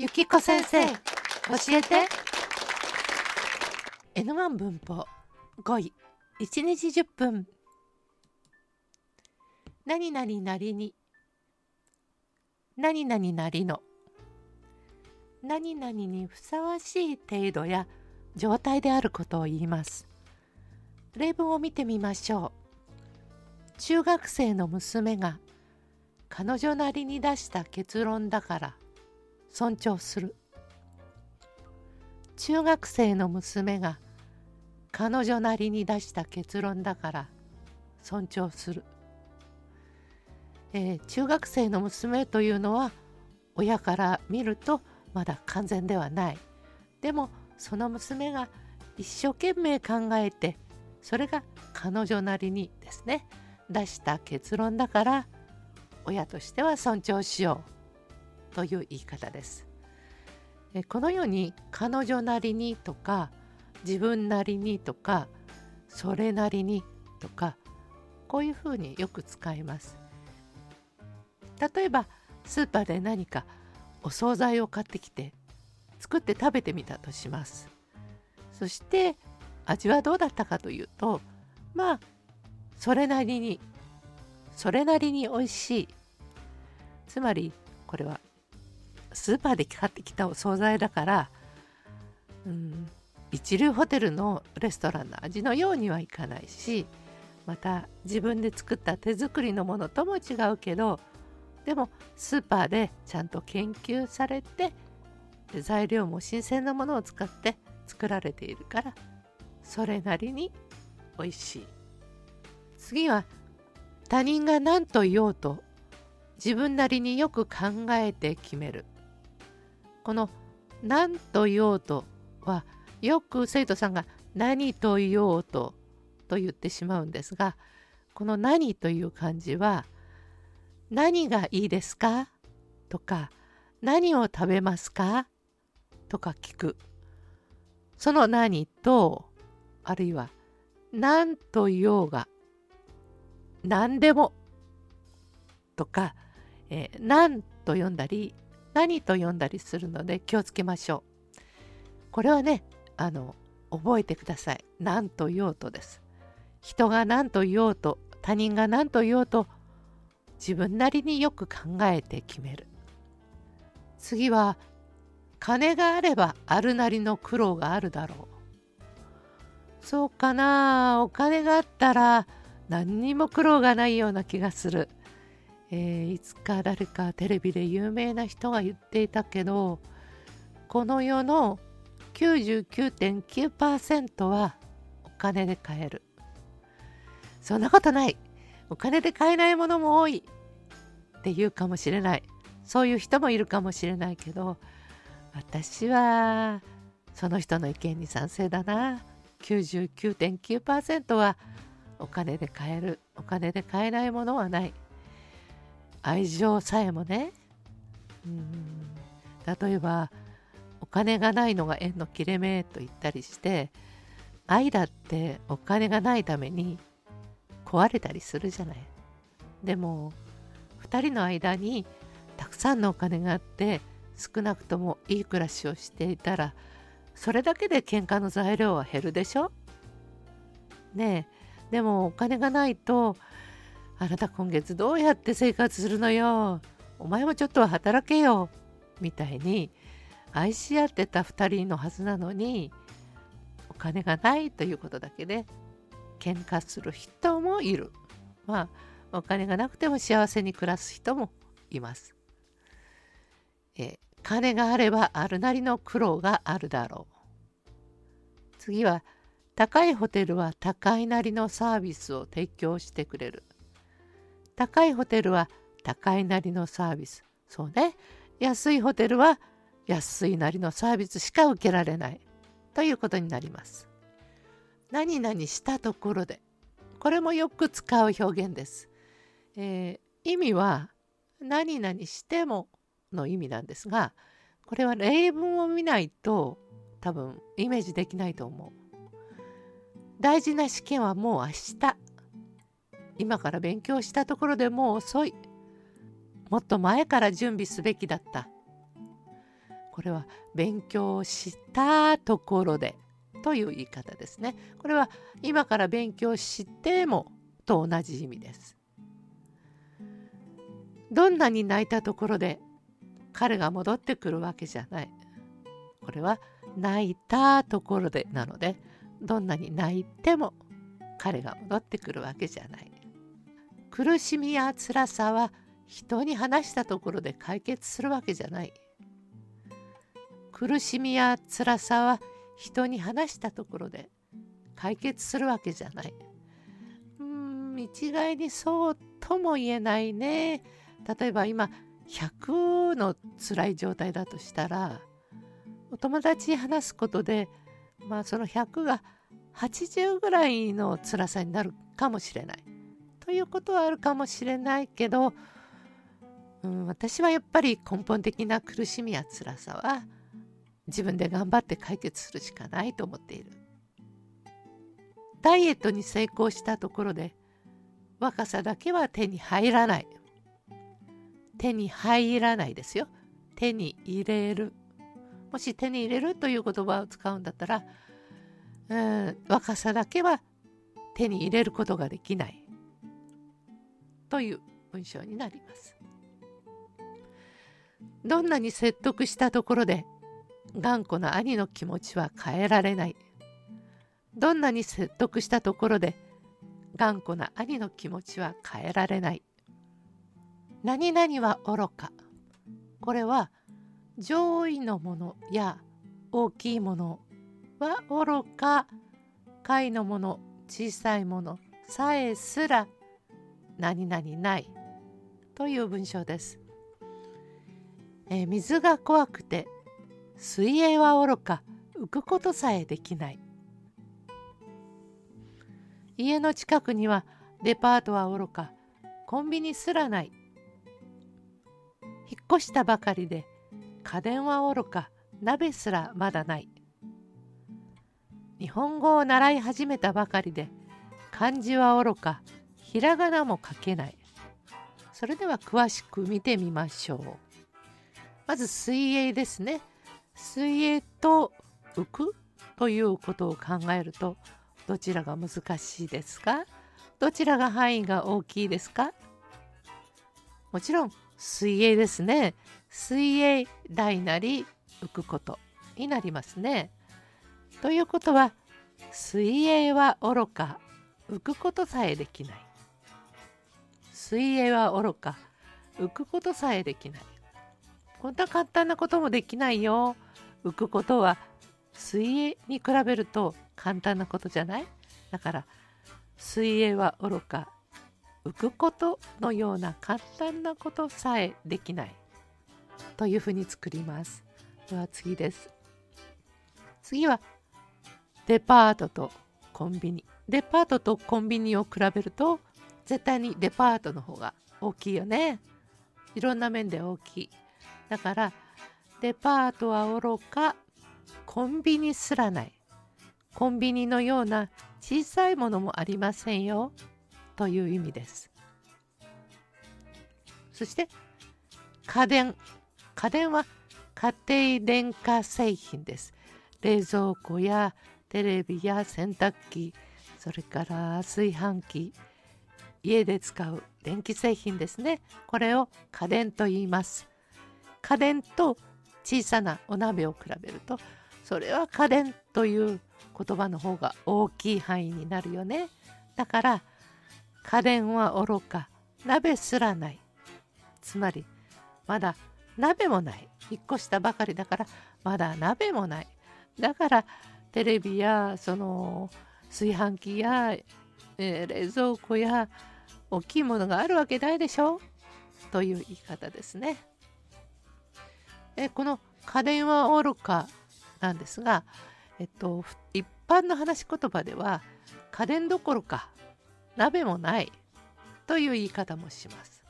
ゆきこ先生教えて。N1 文法5位1日10分。何々なりに何々なりの。何々にふさわしい程度や状態であることを言います。例文を見てみましょう。中学生の娘が彼女なりに出した結論だから尊重する。中学生の娘が彼女なりに出した結論だから尊重する、えー、中学生の娘というのは親から見るとまだ完全ではない。でもその娘が一生懸命考えてそれが彼女なりにですね出した結論だから親としては尊重しよう。という言い方です。このように彼女なりにとか自分なりにとかそれなりにとかこういうふうによく使います。例えばスーパーで何かお惣菜を買ってきて作って食べてみたとします。そして味はどうだったかというとまあそれなりにそれなりに美味しいつまりこれはスーパーで買ってきたお惣菜だからうん一流ホテルのレストランの味のようにはいかないしまた自分で作った手作りのものとも違うけどでもスーパーでちゃんと研究されて材料も新鮮なものを使って作られているからそれなりに美味しい。次は他人が何と言おうと自分なりによく考えて決める。この「何と言おうと」はよく生徒さんが「何と言おうと」と言ってしまうんですがこの「何」という漢字は「何がいいですか?」とか「何を食べますか?」とか聞くその「何」とあるいは「何と言おうが何でも」とか「えー、何」と読んだり「何」と読んだりするので気をつけましょう。これはねあの覚えてください。何と言おうとです。人が何と言おうと他人が何と言おうと自分なりによく考えて決める。次は金があればあるなりの苦労があるだろう。そうかなお金があったら何にも苦労がないような気がする。えー、いつか誰かテレビで有名な人が言っていたけどこの世の99.9%はお金で買える。そんなことない。お金で買えないものも多いって言うかもしれない。そういう人もいるかもしれないけど私はその人の意見に賛成だな。99.9%はお金で買える。お金で買えないものはない。愛情さえもね。うん。例えばお金がないのが縁の切れ目と言ったりして愛だってお金がないために壊れたりするじゃない。でも2人の間にたくさんのお金があって少なくともいい暮らしをしていたらそれだけで喧嘩の材料は減るでしょ？ねえ。でもお金がないとあなた今月どうやって生活するのよ？お前もちょっとは働けよ。みたいに愛し合ってた2人のはずなのにお金がないということだけで喧嘩する人もいる。まあお金がなくても幸せに暮らす人もいます。え金があればあるなりの苦労があるだろう。次は高いホテルは高いなりのサービスを提供してくれる。高いホテルは高いなりのサービスそうね安いホテルは安いなりのサービスしか受けられないということになります。何々したところでこれもよく使う表現です。えー、意味は何々してもの意味なんですがこれは例文を見ないと多分イメージできないと思う。大事な試験はもう明日。今から勉強したところでもう遅い。もっと前から準備すべきだった。これは勉強したところでという言い方ですね。これは今から勉強してもと同じ意味です。どんなに泣いたところで彼が戻ってくるわけじゃない。これは泣いたところでなのでどんなに泣いても彼が戻ってくるわけじゃない。苦しみや辛さは人に話したところで解決するわけじゃない。苦しみや辛さは人に話したところで解決するわけじゃない。うーん一概にそうとも言えないね。例えば今100の辛い状態だとしたらお友達に話すことでまあその100が80ぐらいの辛さになるかもしれない。ということはあるかもしれないけど、うん、私はやっぱり根本的な苦しみや辛さは自分で頑張って解決するしかないと思っている。ダイエットに成功したところで若さだけは手に入らない。手に入らないですよ。手に入れる。もし手に入れるという言葉を使うんだったらうん若さだけは手に入れることができない。という文章になりますどんなに説得したところで頑固な兄の気持ちは変えられない。どんなに説得したところで頑固な兄の気持ちは変えられない。何々は愚か。これは上位のものや大きいものは愚か。下位のもの、小さいものさえすら何々ない。という文章です。えー、水が怖くて水泳はおろか浮くことさえできない。家の近くにはデパートはおろかコンビニすらない。引っ越したばかりで家電はおろか鍋すらまだない。日本語を習い始めたばかりで漢字はおろかひらがなも書けない。それでは詳しく見てみましょう。まず水泳ですね。水泳と浮くということを考えるとどちらが難しいですか？どちらが範囲が大きいですか？もちろん水泳ですね。水泳大なり浮くことになりますね。ということは水泳は愚か浮くことさえできない。水泳は愚か浮くことさえできないこんな簡単なこともできないよ浮くことは水泳に比べると簡単なことじゃない？だから水泳は愚か浮くことのような簡単なことさえできないというふうに作ります。では次です。次はデパートとコンビニ。デパートとコンビニを比べると絶対にデパートの方が大きいよね。いろんな面で大きい。だからデパートは愚かコンビニすらない。コンビニのような小さいものもありませんよ。という意味です。そして家電。家電は家庭電化製品です。冷蔵庫やテレビや洗濯機それから炊飯器。家で使う電気製品ですね。これを家電と言います。家電と小さなお鍋を比べるとそれは家電という言葉の方が大きい範囲になるよね。だから家電は愚か鍋すらない。つまりまだ鍋もない。引っ越したばかりだからまだ鍋もない。だからテレビやその炊飯器や、えー、冷蔵庫や大きいものがあるわけないでしょ？という言い方ですね。えこの家電は愚かなんですが、えっと、一般の話し言葉では家電どころか鍋もないという言い方もします。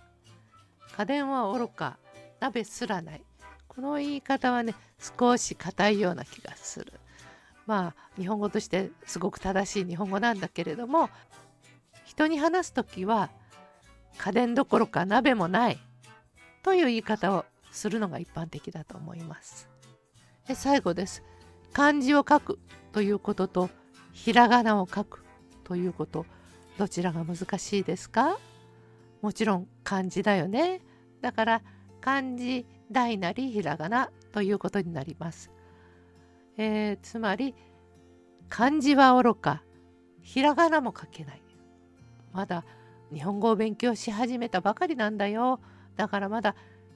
家電は愚か鍋すらないこの言い方はね少し硬いような気がする。まあ日本語としてすごく正しい日本語なんだけれども人に話す時は家電どころか鍋もないという言い方をするのが一般的だと思います。え最後です。漢字を書くということとひらがなを書くということ。どちらが難しいですか？もちろん漢字だよね。だから漢字大なりひらがなということになります、えー、つまり漢字はおろかひらがなも書けない。まだ日本語を勉強し始めたばかりなんだよ。だからまだ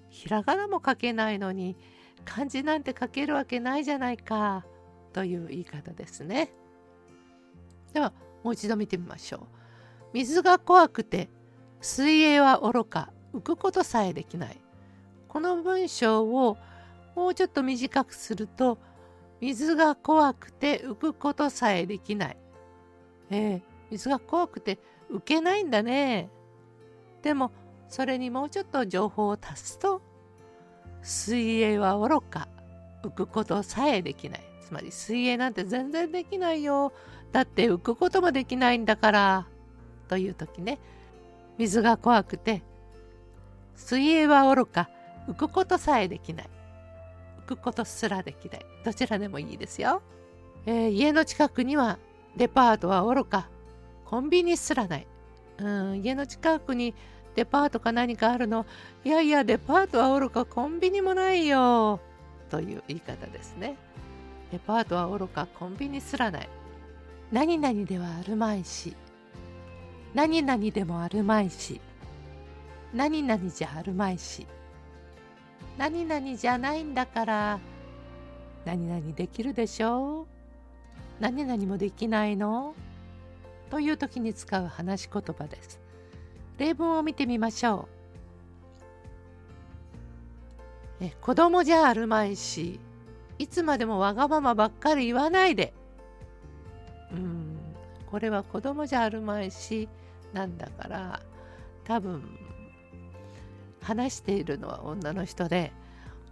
ひらがなも書けないのに漢字なんて書けるわけないじゃないか。という言い方ですね。ではもう一度見てみましょう。水が怖くて水泳は愚か浮くことさえできない。この文章をもうちょっと短くすると水が怖くて浮くことさえできない。ええ水が怖くて浮けないんだね。でもそれにもうちょっと情報を足すと水泳は愚か浮くことさえできない。つまり水泳なんて全然できないよ。だって浮くこともできないんだから。という時ね水が怖くて水泳は愚か浮くことさえできない浮くことすらできないどちらでもいいですよ、えー、家の近くにはデパートは愚かコンビニすらない。うん家の近くにデパートか何かあるの。いやいやデパートは愚かコンビニもないよ。という言い方ですね。デパートは愚かコンビニすらない。何々ではあるまいし。何々でもあるまいし。何々じゃあるまいし。何々じゃないんだから。何々できるでしょう。何々もできないの。という時に使う話し言葉です。例文を見てみましょう。え子供じゃあるまいしいつまでもわがままばっかり言わないで。うんこれは子供じゃあるまいしなんだから多分話しているのは女の人で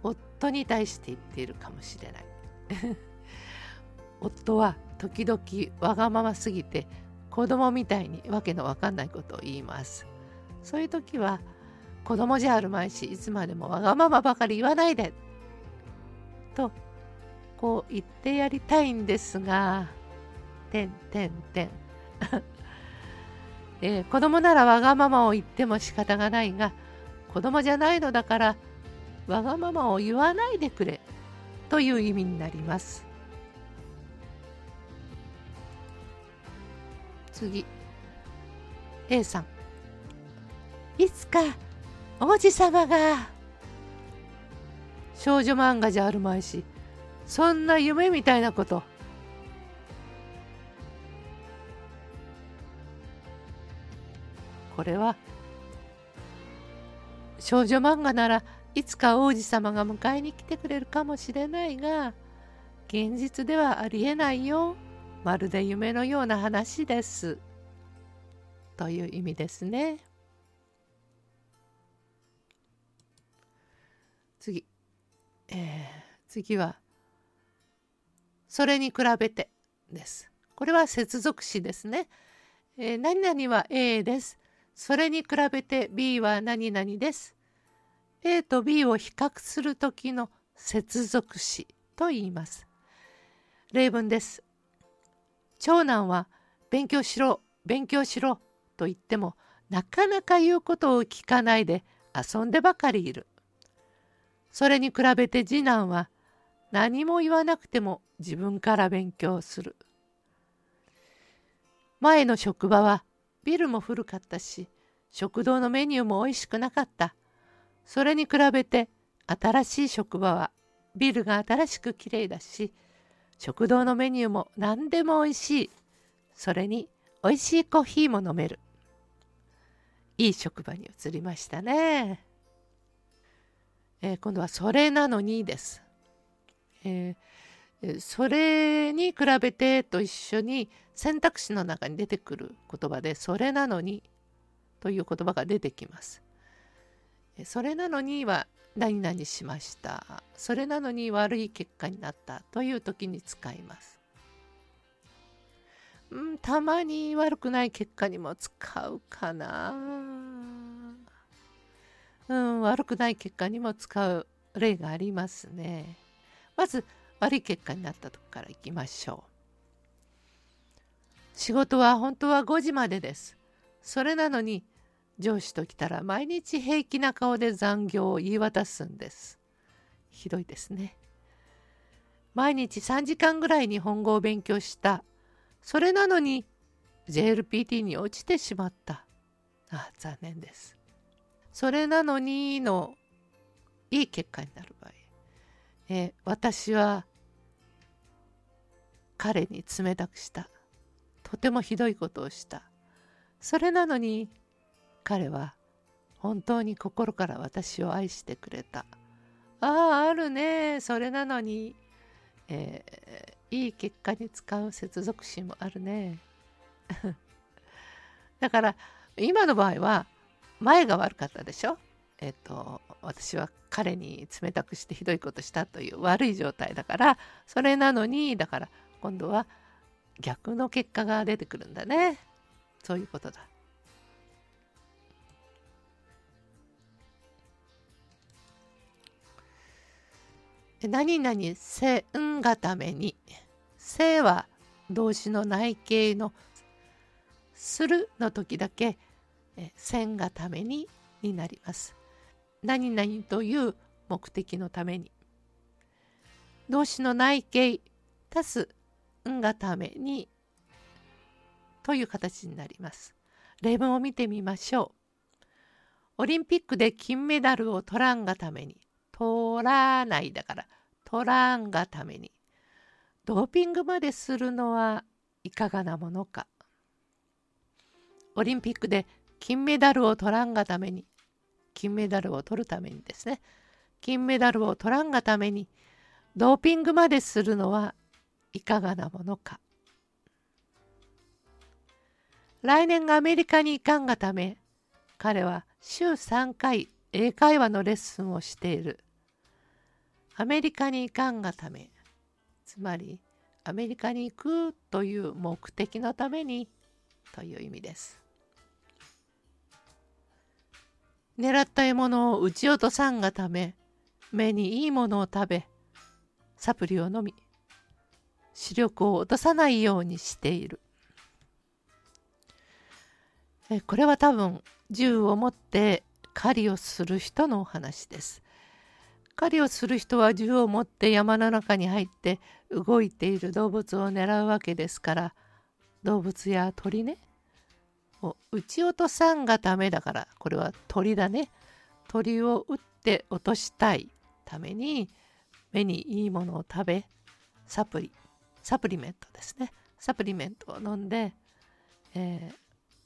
夫に対して言っているかもしれない。夫は時々わがまますぎて子供みたいにわけのわかんないことを言います。そういう時は子供じゃあるまいしいつまでもわがままばかり言わないでとこう言ってやりたいんですがてんてんてん。えー、子供ならわがままを言っても仕方がないが子供じゃないのだからわがままを言わないでくれという意味になります。次。A さん。いつか王子様が少女漫画じゃあるまいしそんな夢みたいなこと。これは少女漫画ならいつか王子様が迎えに来てくれるかもしれないが現実ではありえないよ。まるで夢のような話ですという意味ですね次、えー、次はそれに比べてですこれは接続詞ですね、えー、何々は A ですそれに比べて B は何々です。A と B を比較する時の接続詞と言います。例文です。長男は勉強しろ、勉強しろと言ってもなかなか言うことを聞かないで遊んでばかりいる。それに比べて次男は何も言わなくても自分から勉強する。前の職場はビルも古かったし食堂のメニューも美味しくなかったそれに比べて新しい職場はビルが新しくきれいだし食堂のメニューも何でも美味しい。それに美味しいコーヒーも飲める。いい職場に移りましたね、えー、今度はそれなのにです、えー、それに比べてと一緒に選択肢の中に出てくる言葉で「それなのに」という言葉が出てきます。それなのには何々しました。それなのに悪い結果になったという時に使います。うん、たまに悪くない結果にも使うかな。うん、悪くない結果にも使う例がありますね。まず悪い結果になったとこからいきましょう仕事は本当は5時までですそれなのに上司と来たら毎日平気な顔で残業を言い渡すんです。ひどいですね。毎日3時間ぐらい日本語を勉強した。それなのに JLPT に落ちてしまった。あ残念です。それなのにのいい結果になる場合、えー、私は彼に冷たくした。とてもひどいことをした。それなのに彼は本当に心から私を愛してくれた。あああるねそれなのに、えー、いい結果に使う接続詞もあるね。だから今の場合は前が悪かったでしょ？えっ、と私は彼に冷たくしてひどいことしたという悪い状態だからそれなのにだから今度は逆の結果が出てくるんだね。そういうことだ。何々せんがためにせは動詞の内形のするの時だけせんがためにになります。何々という目的のために。動詞の内形足すんがためにという形になります。例文を見てみましょう。オリンピックで金メダルを取らんがために取らないだから取らんがために。ドーピングまでするのはいかがなものか。オリンピックで金メダルを取らんがために金メダルを取るためにですね。金メダルを取らんがためにドーピングまでするのはいかがなものか。来年アメリカに行かんがため彼は週3回英会話のレッスンをしている。アメリカに行かんがためつまりアメリカに行くという目的のためにという意味です。狙った獲物を撃ち落とさんがため目にいいものを食べサプリを飲み視力を落とさないようにしている。えこれは多分銃を持って狩りをする人のお話です。狩りをする人は銃を持って山の中に入って動いている動物を狙うわけですから動物や鳥ね。を撃ち落とさんがためだからこれは鳥だね。鳥を撃って落としたいために目にいいものを食べサプリサプリメントですね。サプリメントを飲んで、えー、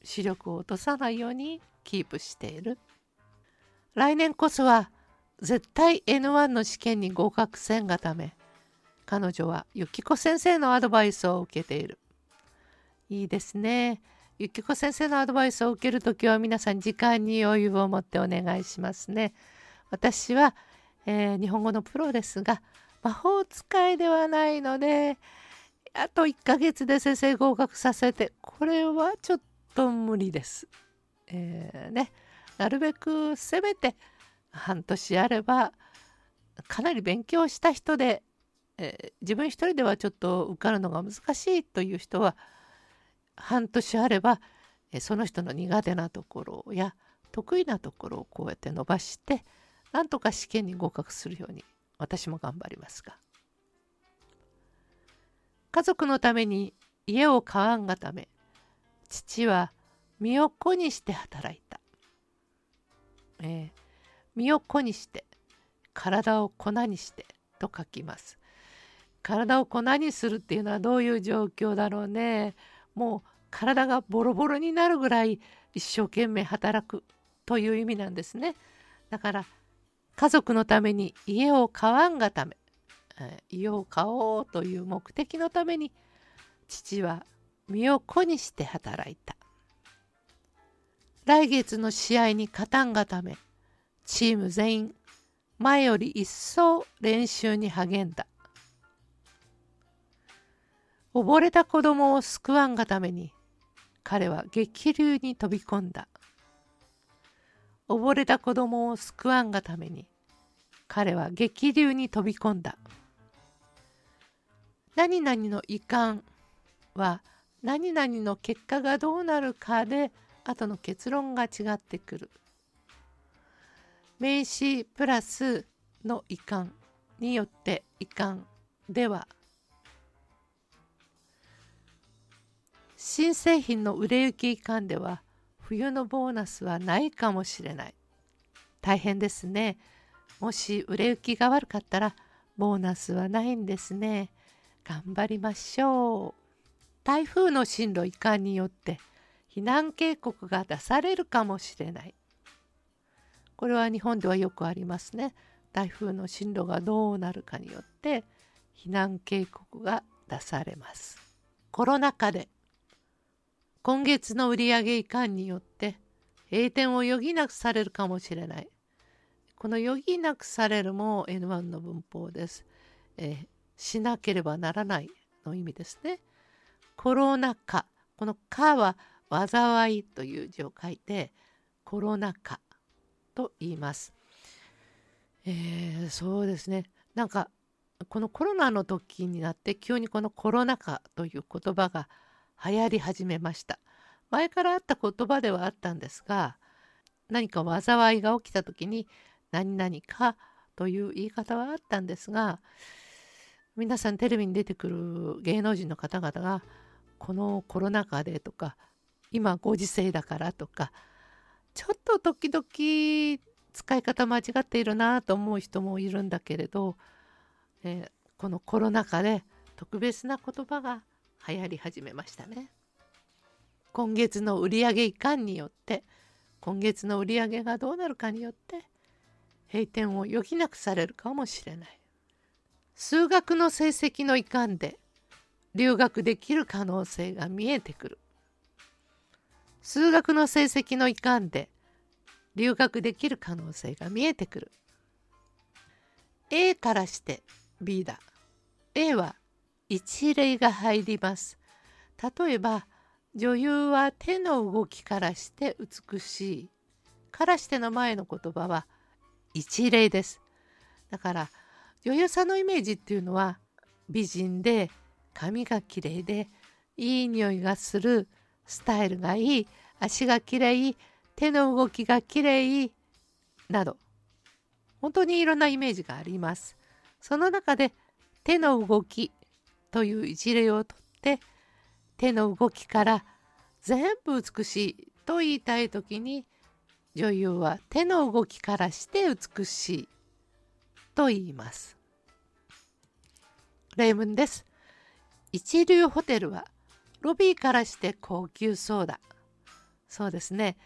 視力を落とさないようにキープしている。来年こそは絶対 N1 の試験に合格せんがため彼女はゆきこ先生のアドバイスを受けているいいですねゆきこ先生のアドバイスを受けるときは皆さん時間に余裕を持ってお願いしますね。私は、えー、日本語のプロですが魔法使いではないのであと1ヶ月で先生合格させてこれはちょっと無理です。えー、ねなるべくせめて半年あればかなり勉強した人で、えー、自分一人ではちょっと受かるのが難しいという人は半年あればその人の苦手なところや得意なところをこうやって伸ばしてなんとか試験に合格するように私も頑張りますが。家族のために家を買わんがため父は身を粉にして働いた、えー、身を粉にして体を粉にしてと書きます体を粉にするっていうのはどういう状況だろうねもう体がボロボロになるぐらい一生懸命働くという意味なんですね。だから家族のために家を買わんがため家を買おうという目的のために父は身を粉にして働いた。来月の試合に勝たんがためチーム全員前より一層練習に励んだ。溺れた子供を救わんがために彼は激流に飛び込んだ溺れた子供を救わんがために彼は激流に飛び込んだ何々の遺憾は何々の結果がどうなるかで後の結論が違ってくる。名詞プラスの遺憾によって遺憾では。新製品の売れ行き遺憾では冬のボーナスはないかもしれない。大変ですね。もし売れ行きが悪かったらボーナスはないんですね。頑張りましょう。台風の進路遺憾によって避難警告が出されるかもしれない。これは日本ではよくありますね。台風の進路がどうなるかによって避難警告が出されます。コロナ禍で今月の売上遺憾によって閉店を余儀なくされるかもしれない。この余儀なくされるも N1 の文法です、えー、しなければならないの意味ですね。コロナ禍この「か」は災いという字を書いてコロナ禍。と言います。えー、そうですねなんかこのコロナの時になって急にこのコロナ禍という言葉が流行り始めました前からあった言葉ではあったんですが何か災いが起きた時に何々かという言い方はあったんですが皆さんテレビに出てくる芸能人の方々がこのコロナ禍でとか今ご時世だからとかちょっと時々使い方間違っているなと思う人もいるんだけれど、え、このコロナ禍で特別な言葉が流行り始めましたね。今月の売上いかんによって今月の売り上げがどうなるかによって閉店を余儀なくされるかもしれない。数学の成績のいかんで留学できる可能性が見えてくる。数学の成績のいかんで留学できる可能性が見えてくる。A からして B だ。A は一例が入ります。例えば女優は手の動きからして美しい。からしての前の言葉は一例です。だから女優さんのイメージっていうのは美人で髪がきれいでいい匂いがするスタイルがいい足がきれい手の動きがきれいなど本当にいろんなイメージがあります。その中で手の動きという一例をとって手の動きから全部美しいと言いたい時に女優は手の動きからして美しいと言います。例文です。一流ホテルはロビーからして高級そうだ。そうですね。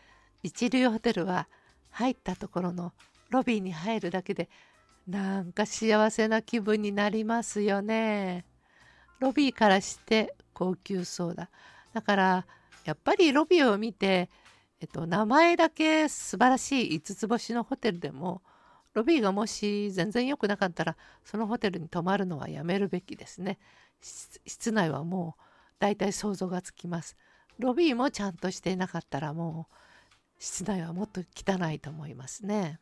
一流ホテルは入ったところのロビーに入るだけでなんか幸せな気分になりますよね。ロビーからして高級そうだ。だからやっぱりロビーを見て、えっと、名前だけ素晴らしい5つ星のホテルでもロビーがもし全然良くなかったらそのホテルに泊まるのはやめるべきですね。室内はもう大体想像がつきます。ロビーもちゃんとしていなかったらもう室内はもっと汚いと思いますね。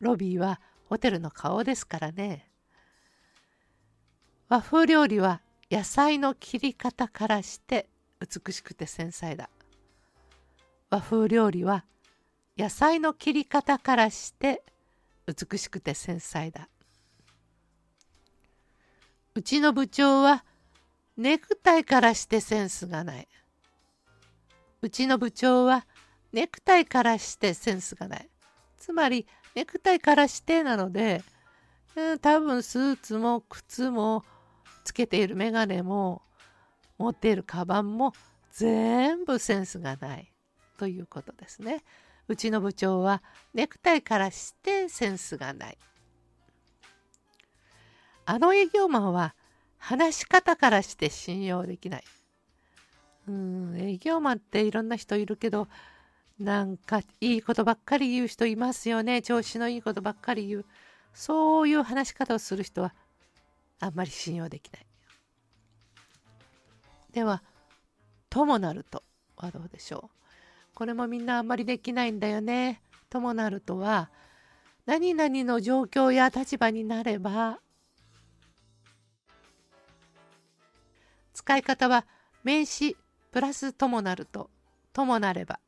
ロビーはホテルの顔ですからね。和風料理は野菜の切り方からして美しくて繊細だ。和風料理は野菜の切り方からして美しくて繊細だ。うちの部長はネクタイからしてセンスがない。うちの部長はネクタイからしてセンスがない。つまりネクタイからしてなので、うん、多分スーツも靴もつけているメガネも持っているカバンも全部センスがないということですね。うちの部長はネクタイからしてセンスがない。あの営業マンは話し方からして信用できない。うん営業マンっていろんな人いるけどなんかいいことばっかり言う人いますよね。調子のいいことばっかり言う。そういう話し方をする人はあんまり信用できない。では「ともなると」はどうでしょう？これもみんなあんまりできないんだよね。ともなるとは何々の状況や立場になれば使い方は名詞プラスともなるとともなれば。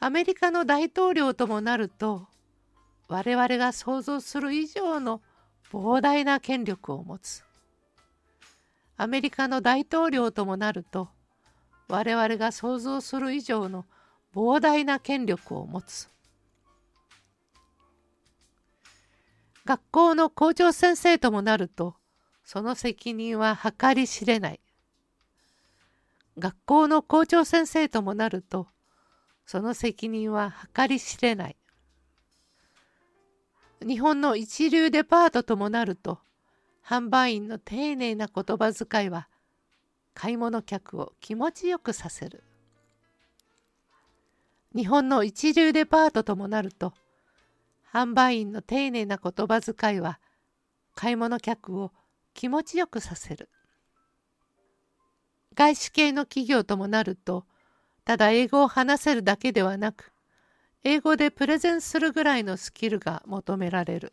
アメリカの大統領ともなると我々が想像する以上の膨大な権力を持つ。アメリカの大統領ともなると我々が想像する以上の膨大な権力を持つ。学校の校長先生ともなるとその責任は計り知れない。学校の校長先生ともなるとその責任は計り知れない。日本の一流デパートともなると販売員の丁寧な言葉遣いは買い物客を気持ちよくさせる。日本の一流デパートともなると販売員の丁寧な言葉遣いは買い物客を気持ちよくさせる外資系の企業ともなるとただ英語を話せるだけではなく英語でプレゼンするぐらいのスキルが求められる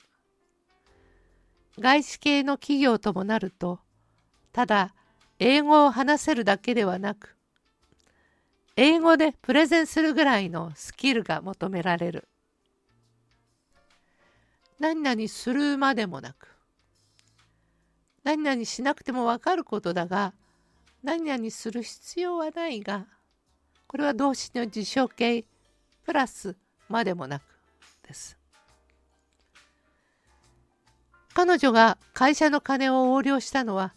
外資系の企業ともなるとただ英語を話せるだけではなく英語でプレゼンするぐらいのスキルが求められる。何々するまでもなく何々しなくてもわかることだが何々する必要はないがこれは動詞の事象形プラスまでもなくです。彼女が会社の金を横領したのは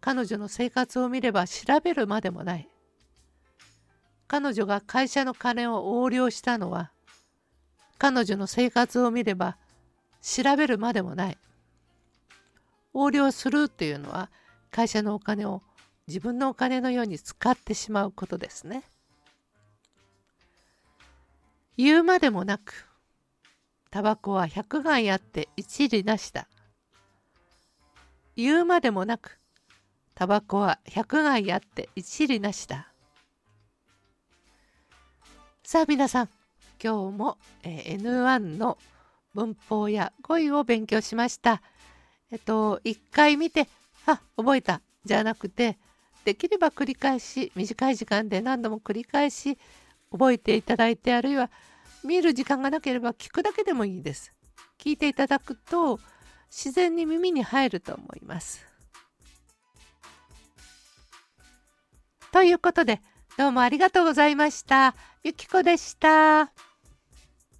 彼女の生活を見れば調べるまでもない。彼女が会社の金を横領したのは彼女の生活を見れば調べるまでもない横領するっていうのは会社のお金を自分のお金のように使ってしまうことですね。言うまでもなくタバコは百害あって一理なしだ。言うまでもなくタバコは百害あって一理なしだ。さあ皆さん今日も、えー、N1 の文法や語彙を勉強しました。えっと一回見てあ覚えたじゃなくてできれば繰り返し短い時間で何度も繰り返し覚えていただいてあるいは見る時間がなければ聞くだけでもいいです。聞いていただくと自然に耳に入ると思います。ということでどうもありがとうございました。ゆきこでした。